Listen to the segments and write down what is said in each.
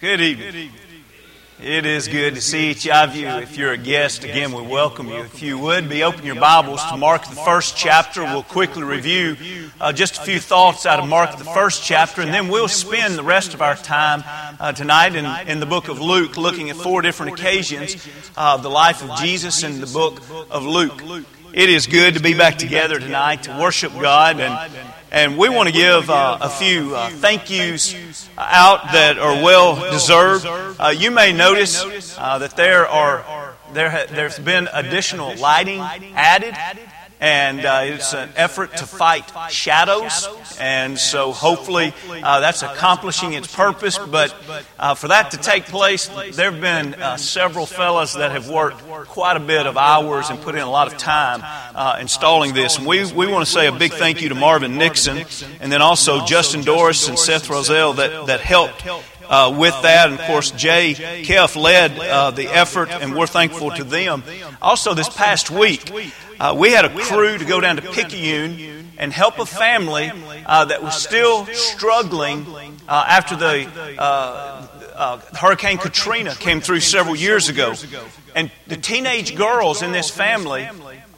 Good evening. It is good to see each of you. If you're a guest, again, we welcome you. If you would, be open your Bibles to Mark the first chapter. We'll quickly review uh, just a few thoughts out of Mark the first chapter, and then we'll spend the rest of our time uh, tonight in, in the book of Luke, looking at four different occasions of the life of Jesus in the book of Luke. It is good to be back together tonight to worship God and and we want to give uh, a few uh, thank yous out that are well deserved. Uh, you may notice uh, that there are there ha- there's been additional lighting added and uh, it's an effort to fight shadows. And so hopefully uh, that's accomplishing its purpose. But uh, for that to take place, there have been uh, several fellows that have worked quite a bit of hours and put in a lot of time uh, installing this. And we, we want to say a big thank you to Marvin Nixon and then also Justin Doris and Seth Roselle that, that helped uh, with that. And of course, Jay Keff led uh, the effort, and we're thankful to them. Also, this past week, uh, we had a crew to go down to Picayune and help a family uh, that was still struggling uh, after the uh, uh, Hurricane Katrina came through several years ago. And the teenage girls in this family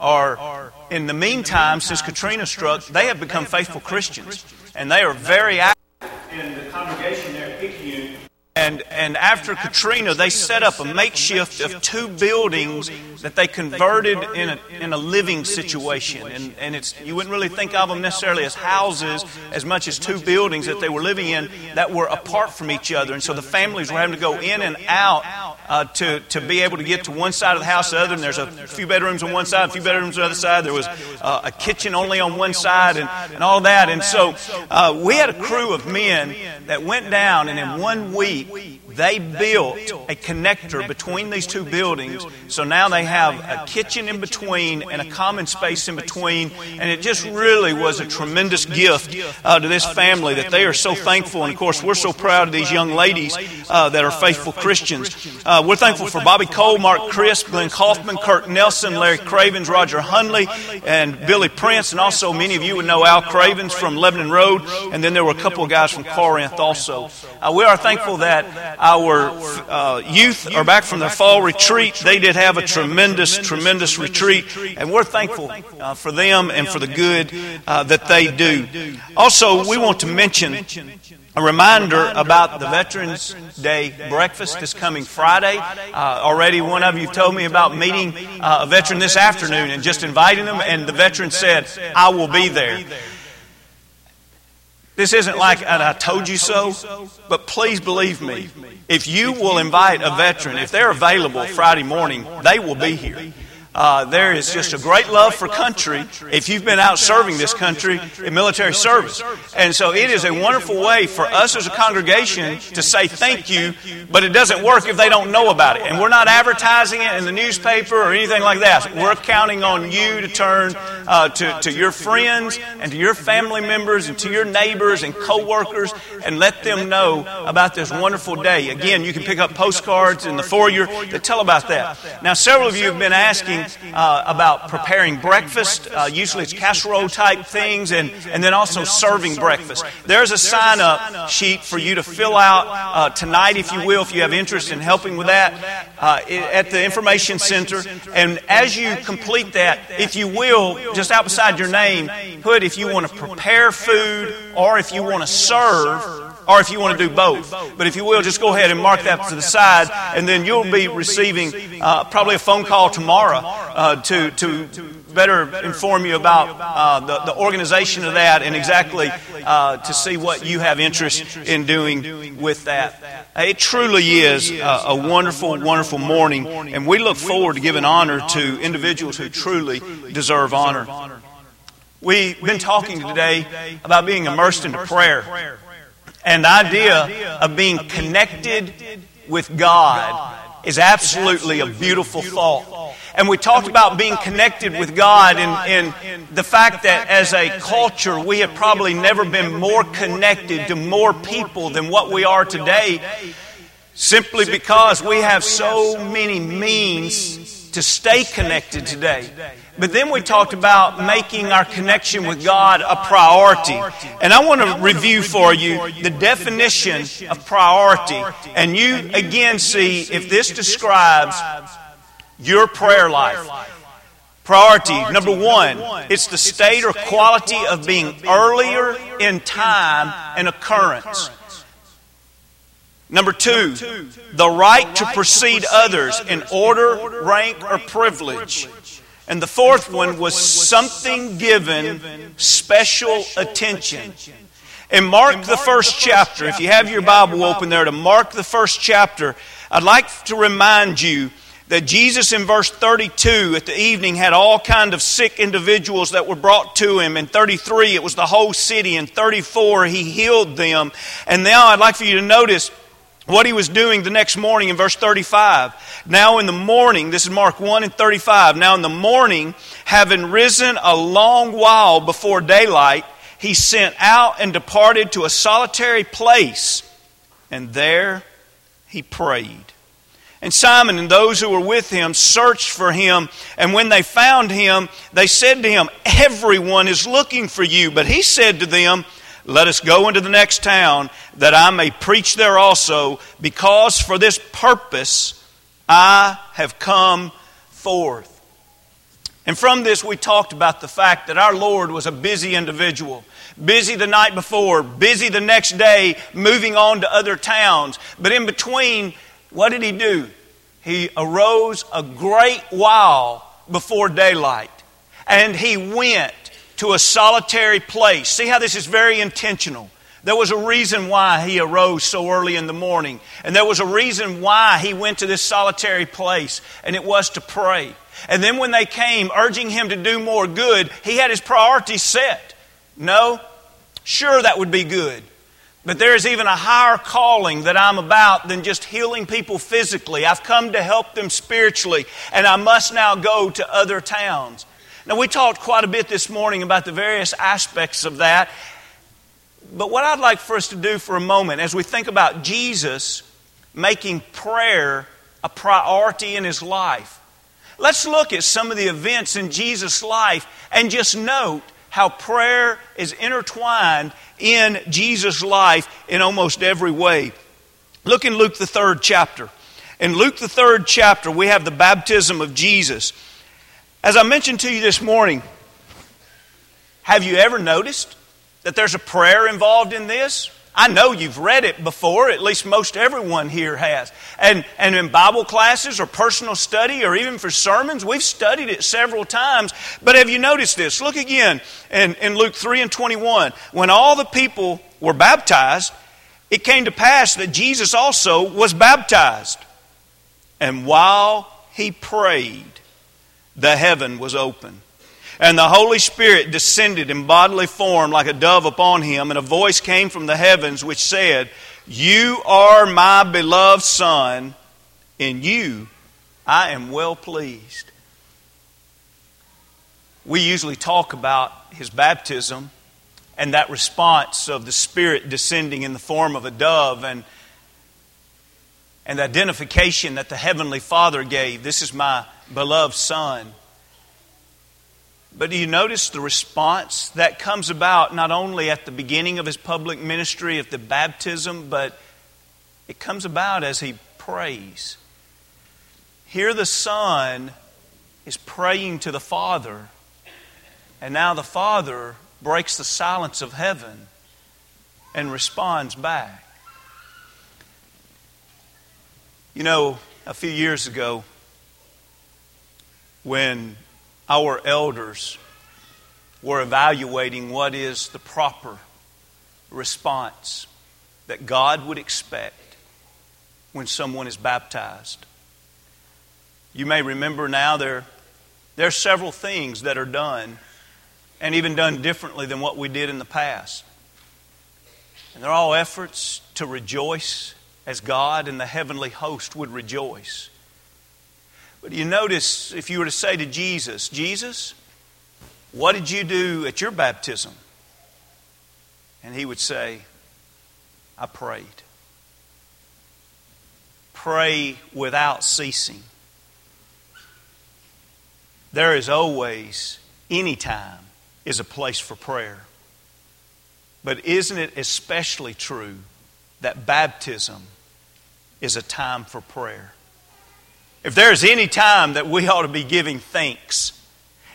are, in the meantime, since Katrina struck, they have become faithful Christians. And they are very active in the congregation there at Picayune. And, and after Katrina, they set up a makeshift of two buildings that they converted in a, in a living situation. And, and it's, you wouldn't really think of them necessarily as houses as much as two buildings that they were living in that were apart from each other. And so the families were having to go in and out uh, to, to be able to get to one side of the house the other. And there's a few bedrooms on one side, a few bedrooms on the other side. There was uh, a kitchen only on one side and, and all that. And so uh, we had a crew of men that went down, and in one week, weep they built a connector between these two buildings. So now they have a kitchen in between and a common space in between. And it just really was a tremendous gift uh, to this family that they are so thankful. And of course, we're so proud of these young ladies uh, that are faithful Christians. Uh, we're thankful for Bobby Cole, Mark Crisp, Glenn Kaufman, Kirk Nelson, Larry Cravens, Roger Hunley, and Billy Prince. And also, many of you would know Al Cravens from Lebanon Road. And then there were a couple of guys from Corinth also. Uh, we are thankful that our uh, youth are back from their fall retreat. They did have a tremendous, tremendous retreat, and we're thankful uh, for them and for the good uh, that they do. Also, we want to mention a reminder about the Veterans Day breakfast this coming Friday. Uh, already, one of you told me about meeting uh, a veteran this afternoon and just inviting them, and the veteran said, I will be there. This isn't like an I told you so, but please believe me. If you will invite a veteran, if they're available Friday morning, they will be here. Uh, there is just a great love for country if you've been out serving this country in military service. And so it is a wonderful way for us as a congregation to say thank you, but it doesn't work if they don't know about it. And we're not advertising it in the newspaper or anything like that. We're counting on you to turn uh, to, to your friends and to your family members and to your neighbors and coworkers and let them know about this wonderful day. Again, you can pick up postcards in the foyer that tell about that. Now, several of you have been asking uh, about preparing breakfast. Uh, usually it's casserole type things, and, and then also serving breakfast. There's a sign up sheet for you to fill out uh, tonight, if you will, if you have interest in helping with that uh, at the information center. And as you complete that, if you will, just out beside your name, put if you want to prepare food or if you want to serve or if you want to do both. But if you will, just go ahead and mark that to the side, and then you'll be receiving uh, probably a phone call tomorrow uh, to, to better inform you about uh, the, the organization of that and exactly uh, to see what you have interest in doing with that. It truly is a, a wonderful, wonderful morning, and we look forward to giving honor to individuals who truly deserve honor. We've been talking today about being immersed into prayer. And the idea of being connected with God is absolutely a beautiful thought. And we talked about being connected with God and, and, the fact that as a culture, we have probably never been more connected to more people than what we are today, simply because we have so many means to stay connected today. But then we talked about making our connection with God a priority. And I want to review for you the definition of priority. And you again see if this describes your prayer life. Priority, number one, it's the state or quality of being earlier in time and occurrence. Number two, the right to precede others in order, rank, or privilege. And the fourth one was something given special attention. In Mark, the first chapter, if you have your Bible open there to Mark, the first chapter, I'd like to remind you that Jesus in verse 32 at the evening had all kind of sick individuals that were brought to him. In 33 it was the whole city. In 34 he healed them. And now I'd like for you to notice what he was doing the next morning in verse 35. Now in the morning, this is Mark 1 and 35. Now in the morning, having risen a long while before daylight, he sent out and departed to a solitary place, and there he prayed. And Simon and those who were with him searched for him. And when they found him, they said to him, Everyone is looking for you. But he said to them, Let us go into the next town, that I may preach there also, because for this purpose I have come forth. And from this, we talked about the fact that our Lord was a busy individual. Busy the night before, busy the next day, moving on to other towns. But in between, what did he do? He arose a great while before daylight and he went to a solitary place. See how this is very intentional. There was a reason why he arose so early in the morning, and there was a reason why he went to this solitary place, and it was to pray. And then when they came urging him to do more good, he had his priorities set. No, sure, that would be good. But there is even a higher calling that I'm about than just healing people physically. I've come to help them spiritually, and I must now go to other towns. Now, we talked quite a bit this morning about the various aspects of that. But what I'd like for us to do for a moment, as we think about Jesus making prayer a priority in his life, let's look at some of the events in Jesus' life and just note how prayer is intertwined in Jesus' life in almost every way. Look in Luke, the third chapter. In Luke, the third chapter, we have the baptism of Jesus. As I mentioned to you this morning, have you ever noticed that there's a prayer involved in this? I know you've read it before, at least most everyone here has. And, and in Bible classes or personal study or even for sermons, we've studied it several times. But have you noticed this? Look again in, in Luke 3 and 21. When all the people were baptized, it came to pass that Jesus also was baptized. And while he prayed, the heaven was open and the Holy Spirit descended in bodily form like a dove upon him, and a voice came from the heavens which said, You are my beloved Son, in you I am well pleased. We usually talk about his baptism and that response of the Spirit descending in the form of a dove and, and the identification that the Heavenly Father gave. This is my beloved Son. But do you notice the response that comes about not only at the beginning of his public ministry, of the baptism, but it comes about as he prays. Here the Son is praying to the Father, and now the Father breaks the silence of heaven and responds back. You know, a few years ago, when our elders were evaluating what is the proper response that God would expect when someone is baptized. You may remember now there, there are several things that are done and even done differently than what we did in the past. And they're all efforts to rejoice as God and the heavenly host would rejoice. But you notice if you were to say to Jesus, Jesus, what did you do at your baptism? And he would say, I prayed. Pray without ceasing. there is always, any time, is a place for prayer. But isn't it especially true that baptism is a time for prayer? If there is any time that we ought to be giving thanks,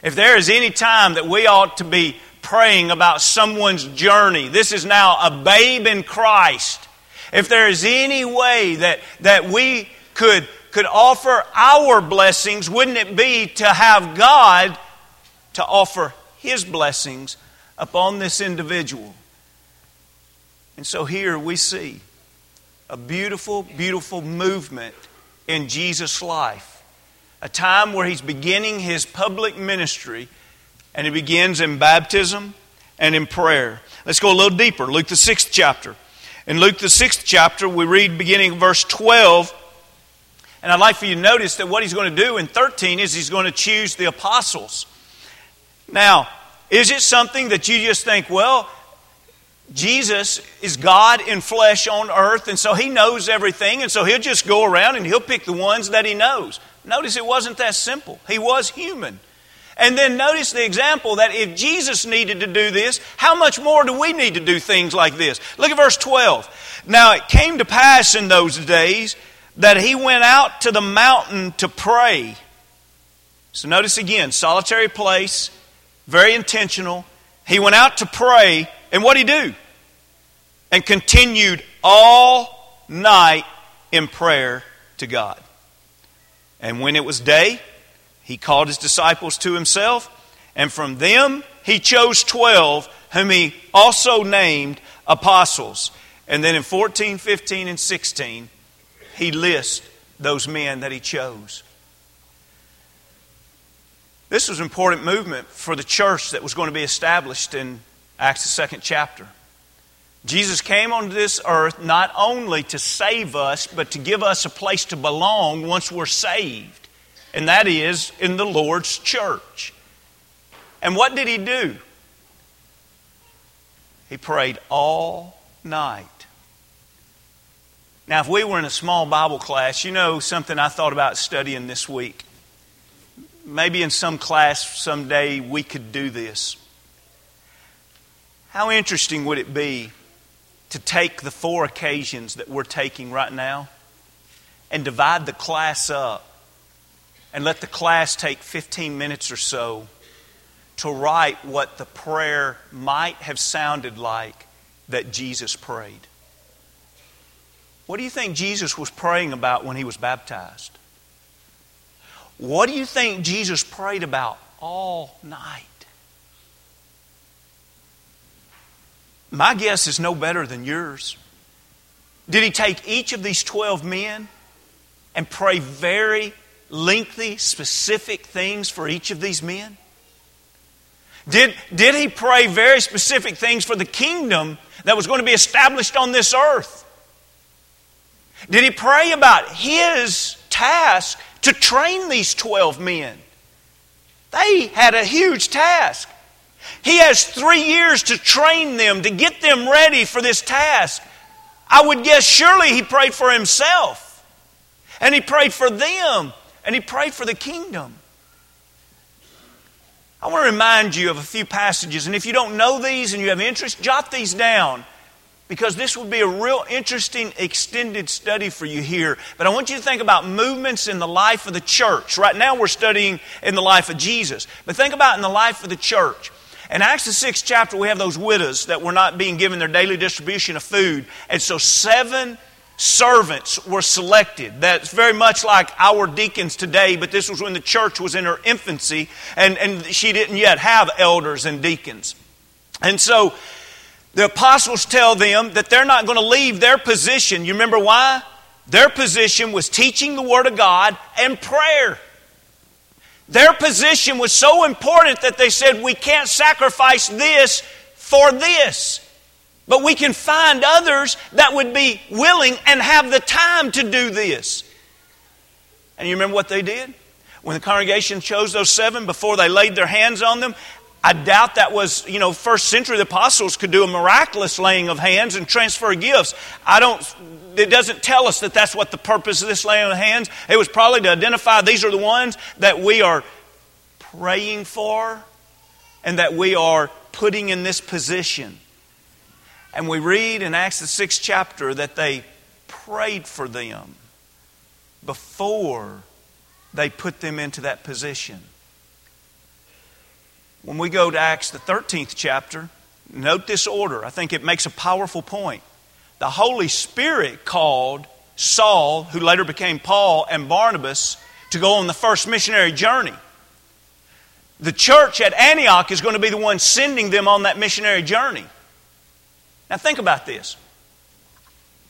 if there is any time that we ought to be praying about someone's journey, this is now a babe in Christ. If there is any way that, that we could, could offer our blessings, wouldn't it be to have God to offer His blessings upon this individual? And so here we see a beautiful, beautiful movement in Jesus' life. A time where he's beginning his public ministry, and it begins in baptism and in prayer. Let's go a little deeper. Luke, the sixth chapter. In Luke, the sixth chapter, we read beginning verse 12. And I'd like for you to notice that what he's going to do in 13 is he's going to choose the apostles. Now, is it something that you just think, well, Jesus is God in flesh on earth, and so he knows everything, and so he'll just go around and he'll pick the ones that he knows. Notice it wasn't that simple. He was human. And then notice the example that if Jesus needed to do this, how much more do we need to do things like this? Look at verse 12. Now it came to pass in those days that he went out to the mountain to pray. So notice again, solitary place, very intentional. He went out to pray and what did he do? And continued all night in prayer to God. And when it was day, he called his disciples to himself, and from them he chose twelve, whom he also named apostles. And then in 14, 15, and 16, he lists those men that he chose. This was an important movement for the church that was going to be established in Acts, the second chapter. Jesus came onto this earth not only to save us, but to give us a place to belong once we're saved, and that is in the Lord's church. And what did he do? He prayed all night. Now, if we were in a small Bible class, you know something I thought about studying this week. Maybe in some class someday we could do this. How interesting would it be to take the four occasions that we're taking right now and divide the class up and let the class take 15 minutes or so to write what the prayer might have sounded like that Jesus prayed? What do you think Jesus was praying about when he was baptized? What do you think Jesus prayed about all night? My guess is no better than yours. Did he take each of these 12 men and pray very lengthy, specific things for each of these men? Did, did he pray very specific things for the kingdom that was going to be established on this earth? Did he pray about his task to train these 12 men? They had a huge task. He has three years to train them, to get them ready for this task. I would guess surely he prayed for himself, and he prayed for them, and he prayed for the kingdom. I want to remind you of a few passages, and if you don't know these and you have interest, jot these down because this would be a real interesting extended study for you here. But I want you to think about movements in the life of the church. Right now we're studying in the life of Jesus, but think about in the life of the church. In Acts the sixth chapter, we have those widows that were not being given their daily distribution of food. And so seven servants were selected. That's very much like our deacons today, but this was when the church was in her infancy and, and she didn't yet have elders and deacons. And so the apostles tell them that they're not going to leave their position. You remember why? Their position was teaching the Word of God and prayer. Their position was so important that they said, we can't sacrifice this for this. But we can find others that would be willing and have the time to do this. And you remember what they did? When the congregation chose those seven before they laid their hands on them, I doubt that was, you know, first century the apostles could do a miraculous laying of hands and transfer gifts. I don't it doesn't tell us that that's what the purpose of this laying of hands. It was probably to identify these are the ones that we are praying for and that we are putting in this position. And we read in Acts the sixth chapter that they prayed for them before they put them into that position. When we go to Acts the 13th chapter, note this order. I think it makes a powerful point. The Holy Spirit called Saul, who later became Paul, and Barnabas to go on the first missionary journey. The church at Antioch is going to be the one sending them on that missionary journey. Now, think about this.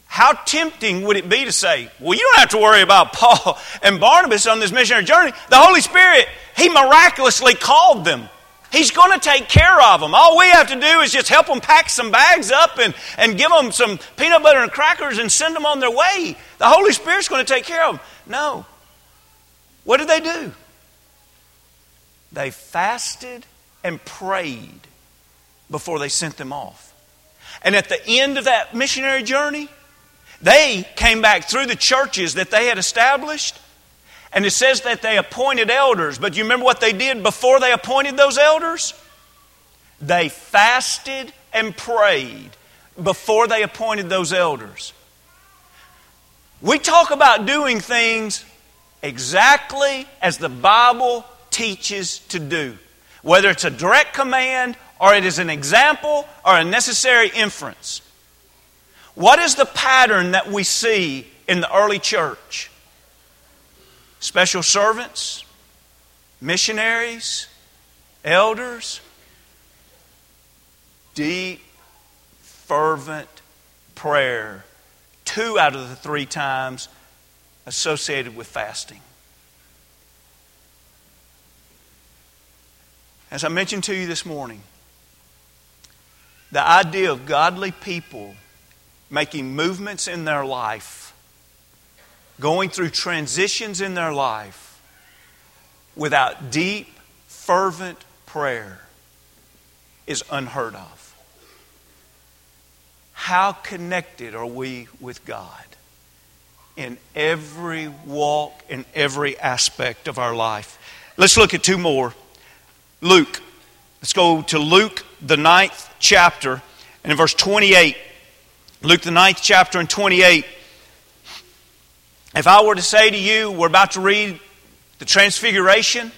How tempting would it be to say, well, you don't have to worry about Paul and Barnabas on this missionary journey? The Holy Spirit, He miraculously called them. He's going to take care of them. All we have to do is just help them pack some bags up and, and give them some peanut butter and crackers and send them on their way. The Holy Spirit's going to take care of them. No. What did they do? They fasted and prayed before they sent them off. And at the end of that missionary journey, they came back through the churches that they had established, and it says that they appointed elders. But you remember what they did before they appointed those elders? They fasted and prayed before they appointed those elders. We talk about doing things exactly as the Bible teaches to do, whether it's a direct command or it is an example or a necessary inference. What is the pattern that we see in the early church? Special servants, missionaries, elders, deep, fervent prayer, two out of the three times associated with fasting. As I mentioned to you this morning, the idea of godly people making movements in their life, going through transitions in their life without deep, fervent prayer is unheard of. How connected are we with God in every walk, in every aspect of our life? Let's look at two more. Luke. Let's go to Luke, the ninth chapter, and in verse 28. Luke, the ninth chapter and 28. If I were to say to you, we're about to read the Transfiguration,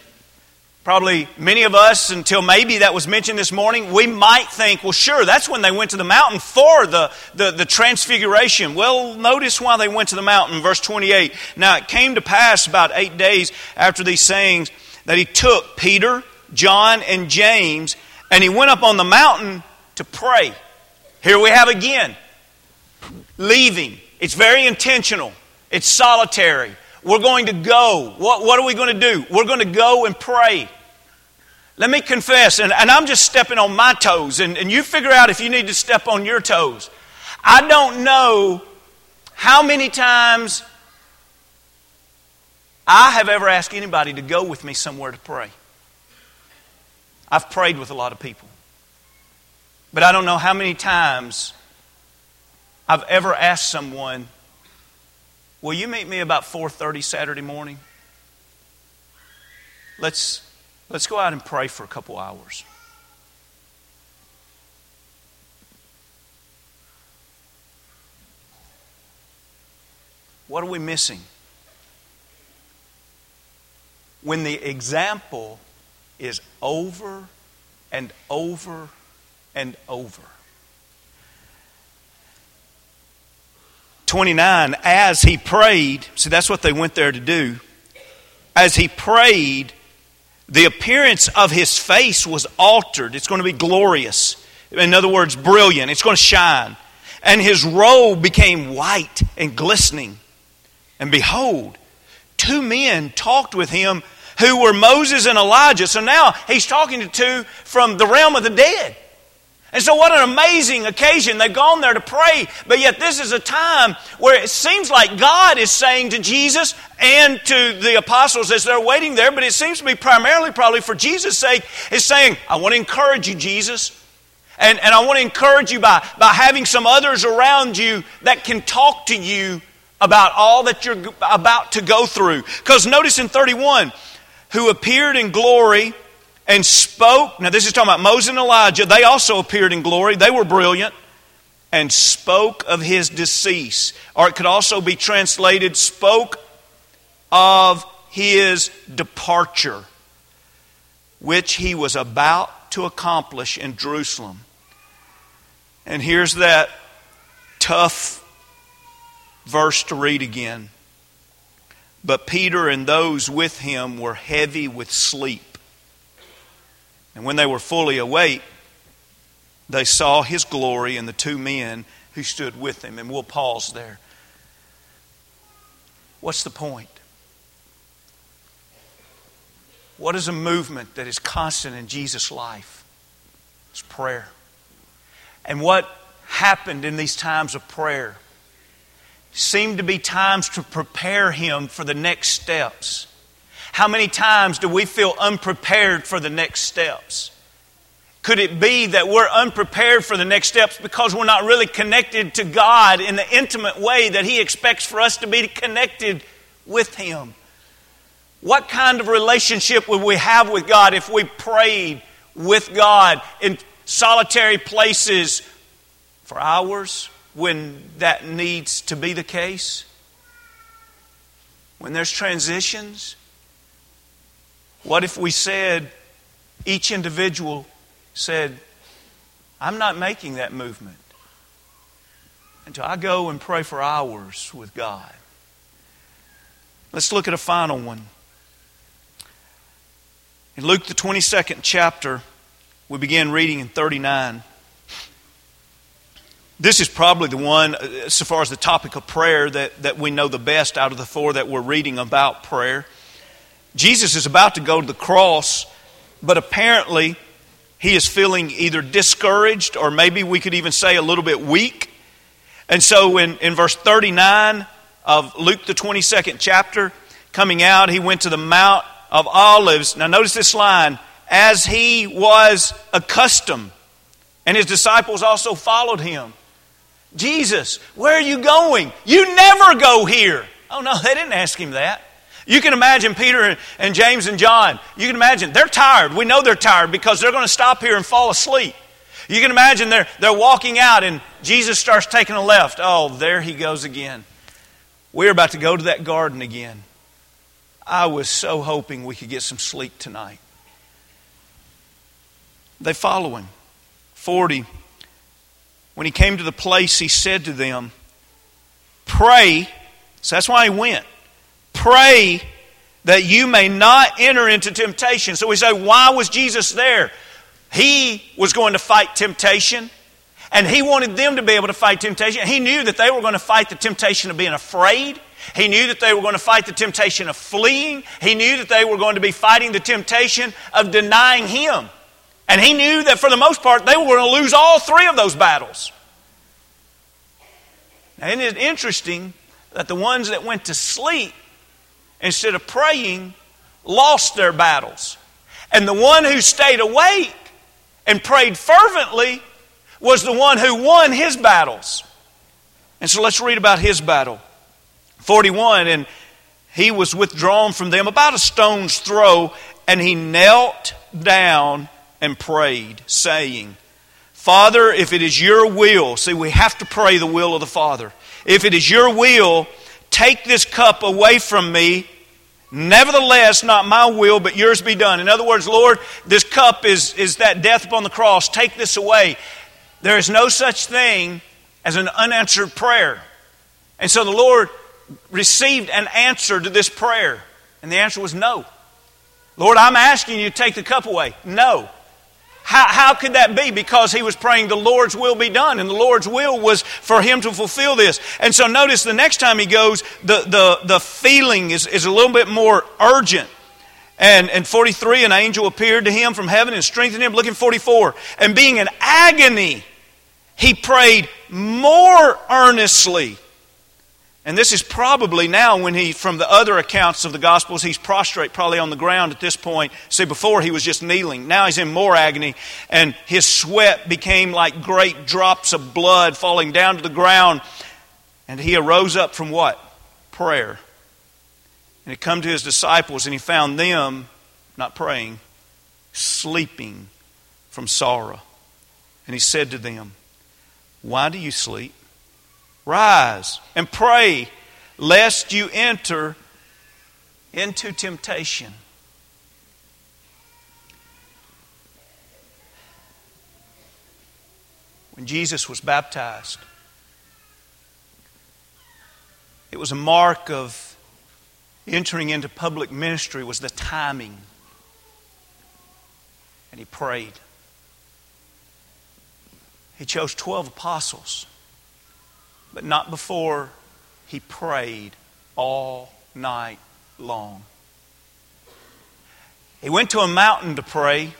probably many of us, until maybe that was mentioned this morning, we might think, well, sure, that's when they went to the mountain for the, the, the Transfiguration. Well, notice why they went to the mountain, verse 28. Now, it came to pass about eight days after these sayings that he took Peter, John, and James, and he went up on the mountain to pray. Here we have again leaving. It's very intentional, it's solitary. We're going to go. What, what are we going to do? We're going to go and pray. Let me confess, and, and I'm just stepping on my toes, and, and you figure out if you need to step on your toes. I don't know how many times I have ever asked anybody to go with me somewhere to pray. I've prayed with a lot of people. But I don't know how many times I've ever asked someone, "Will you meet me about 4:30 Saturday morning? Let's let's go out and pray for a couple hours." What are we missing? When the example is over and over and over. 29, as he prayed, see, that's what they went there to do. As he prayed, the appearance of his face was altered. It's going to be glorious. In other words, brilliant. It's going to shine. And his robe became white and glistening. And behold, two men talked with him who were Moses and Elijah. So now he's talking to two from the realm of the dead. And so, what an amazing occasion. They've gone there to pray, but yet this is a time where it seems like God is saying to Jesus and to the apostles as they're waiting there, but it seems to be primarily probably for Jesus' sake, is saying, I want to encourage you, Jesus. And, and I want to encourage you by, by having some others around you that can talk to you about all that you're about to go through. Because notice in 31, who appeared in glory and spoke. Now, this is talking about Moses and Elijah. They also appeared in glory, they were brilliant. And spoke of his decease. Or it could also be translated, spoke of his departure, which he was about to accomplish in Jerusalem. And here's that tough verse to read again. But Peter and those with him were heavy with sleep. And when they were fully awake, they saw his glory and the two men who stood with him. And we'll pause there. What's the point? What is a movement that is constant in Jesus' life? It's prayer. And what happened in these times of prayer seemed to be times to prepare him for the next steps. How many times do we feel unprepared for the next steps? Could it be that we're unprepared for the next steps because we're not really connected to God in the intimate way that He expects for us to be connected with Him? What kind of relationship would we have with God if we prayed with God in solitary places for hours when that needs to be the case? When there's transitions? What if we said, each individual said, I'm not making that movement until I go and pray for hours with God? Let's look at a final one. In Luke, the 22nd chapter, we begin reading in 39. This is probably the one, uh, so far as the topic of prayer, that, that we know the best out of the four that we're reading about prayer. Jesus is about to go to the cross, but apparently he is feeling either discouraged or maybe we could even say a little bit weak. And so in, in verse 39 of Luke, the 22nd chapter, coming out, he went to the Mount of Olives. Now, notice this line as he was accustomed, and his disciples also followed him. Jesus, where are you going? You never go here. Oh, no, they didn't ask him that. You can imagine Peter and James and John. You can imagine they're tired. We know they're tired because they're going to stop here and fall asleep. You can imagine they're, they're walking out and Jesus starts taking a left. Oh, there he goes again. We're about to go to that garden again. I was so hoping we could get some sleep tonight. They follow him. 40. When he came to the place, he said to them, Pray. So that's why he went. Pray that you may not enter into temptation. So we say, why was Jesus there? He was going to fight temptation, and he wanted them to be able to fight temptation. He knew that they were going to fight the temptation of being afraid. He knew that they were going to fight the temptation of fleeing. He knew that they were going to be fighting the temptation of denying Him. And he knew that for the most part, they were going to lose all three of those battles. Now, isn't it interesting that the ones that went to sleep instead of praying lost their battles? And the one who stayed awake and prayed fervently was the one who won his battles. And so let's read about his battle. 41, and he was withdrawn from them about a stone's throw, and he knelt down and prayed, saying, Father, if it is your will, see, we have to pray the will of the Father. If it is your will, take this cup away from me. Nevertheless, not my will, but yours be done. In other words, Lord, this cup is, is that death upon the cross. Take this away. There is no such thing as an unanswered prayer. And so the Lord received an answer to this prayer? And the answer was no. Lord, I'm asking you to take the cup away. No. How, how could that be? Because he was praying the Lord's will be done, and the Lord's will was for him to fulfill this. And so notice the next time he goes, the, the, the feeling is, is a little bit more urgent. And, and 43, an angel appeared to him from heaven and strengthened him. Look at 44. And being in agony, he prayed more earnestly. And this is probably now when he, from the other accounts of the Gospels, he's prostrate, probably on the ground at this point. See, before he was just kneeling. Now he's in more agony, and his sweat became like great drops of blood falling down to the ground. And he arose up from what? Prayer. And he come to his disciples, and he found them not praying, sleeping from sorrow. And he said to them, Why do you sleep? Rise and pray, lest you enter into temptation. When Jesus was baptized, it was a mark of entering into public ministry was the timing. And he prayed. He chose 12 apostles, but not before he prayed all night long. He went to a mountain to pray,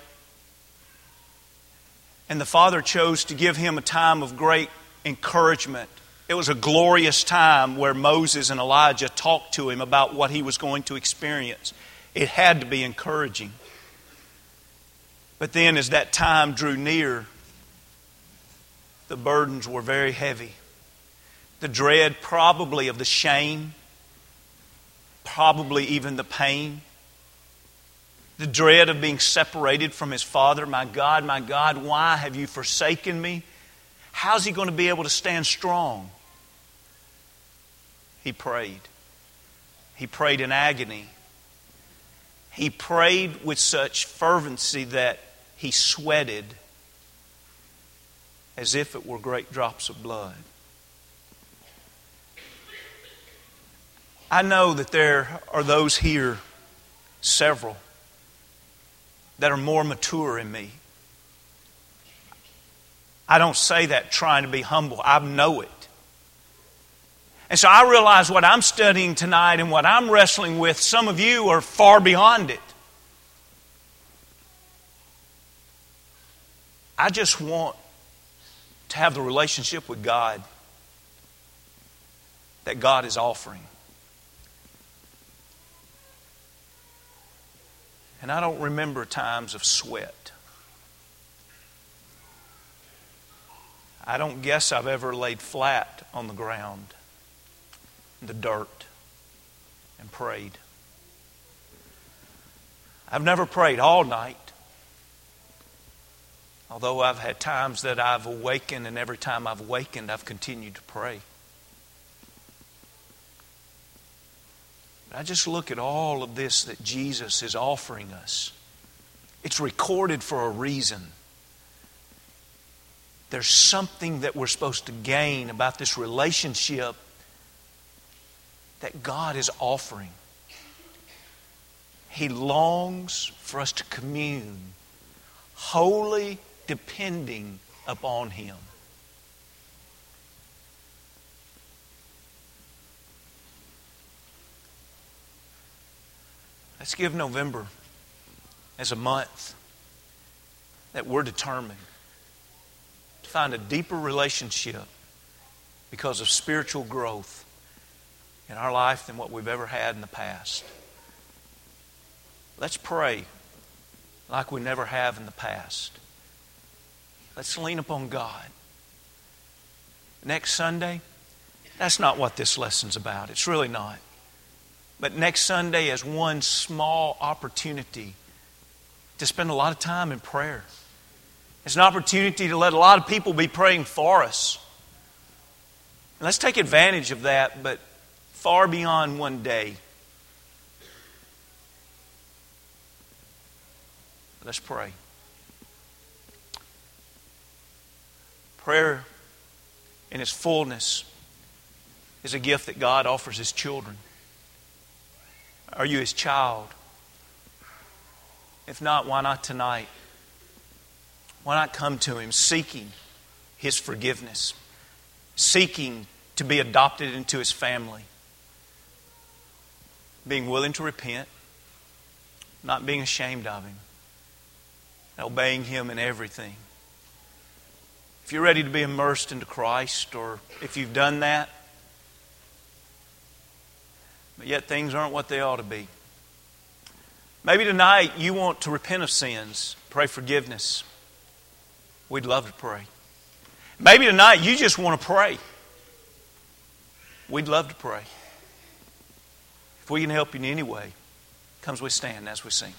and the Father chose to give him a time of great encouragement. It was a glorious time where Moses and Elijah talked to him about what he was going to experience. It had to be encouraging. But then, as that time drew near, the burdens were very heavy. The dread, probably, of the shame, probably even the pain, the dread of being separated from his father. My God, my God, why have you forsaken me? How's he going to be able to stand strong? He prayed. He prayed in agony. He prayed with such fervency that he sweated as if it were great drops of blood. I know that there are those here, several, that are more mature in me. I don't say that trying to be humble. I know it. And so I realize what I'm studying tonight and what I'm wrestling with, some of you are far beyond it. I just want to have the relationship with God that God is offering. And I don't remember times of sweat. I don't guess I've ever laid flat on the ground, in the dirt, and prayed. I've never prayed all night. Although I've had times that I've awakened, and every time I've awakened, I've continued to pray. I just look at all of this that Jesus is offering us. It's recorded for a reason. There's something that we're supposed to gain about this relationship that God is offering. He longs for us to commune wholly depending upon Him. Let's give November as a month that we're determined to find a deeper relationship because of spiritual growth in our life than what we've ever had in the past. Let's pray like we never have in the past. Let's lean upon God. Next Sunday, that's not what this lesson's about. It's really not. But next Sunday is one small opportunity to spend a lot of time in prayer. It's an opportunity to let a lot of people be praying for us. And let's take advantage of that, but far beyond one day. Let's pray. Prayer in its fullness is a gift that God offers His children. Are you His child? If not, why not tonight? Why not come to Him seeking His forgiveness, seeking to be adopted into His family, being willing to repent, not being ashamed of Him, obeying Him in everything? If you're ready to be immersed into Christ, or if you've done that, but yet things aren't what they ought to be. Maybe tonight you want to repent of sins, pray forgiveness. We'd love to pray. Maybe tonight you just want to pray. We'd love to pray. If we can help you in any way, comes we stand as we sing.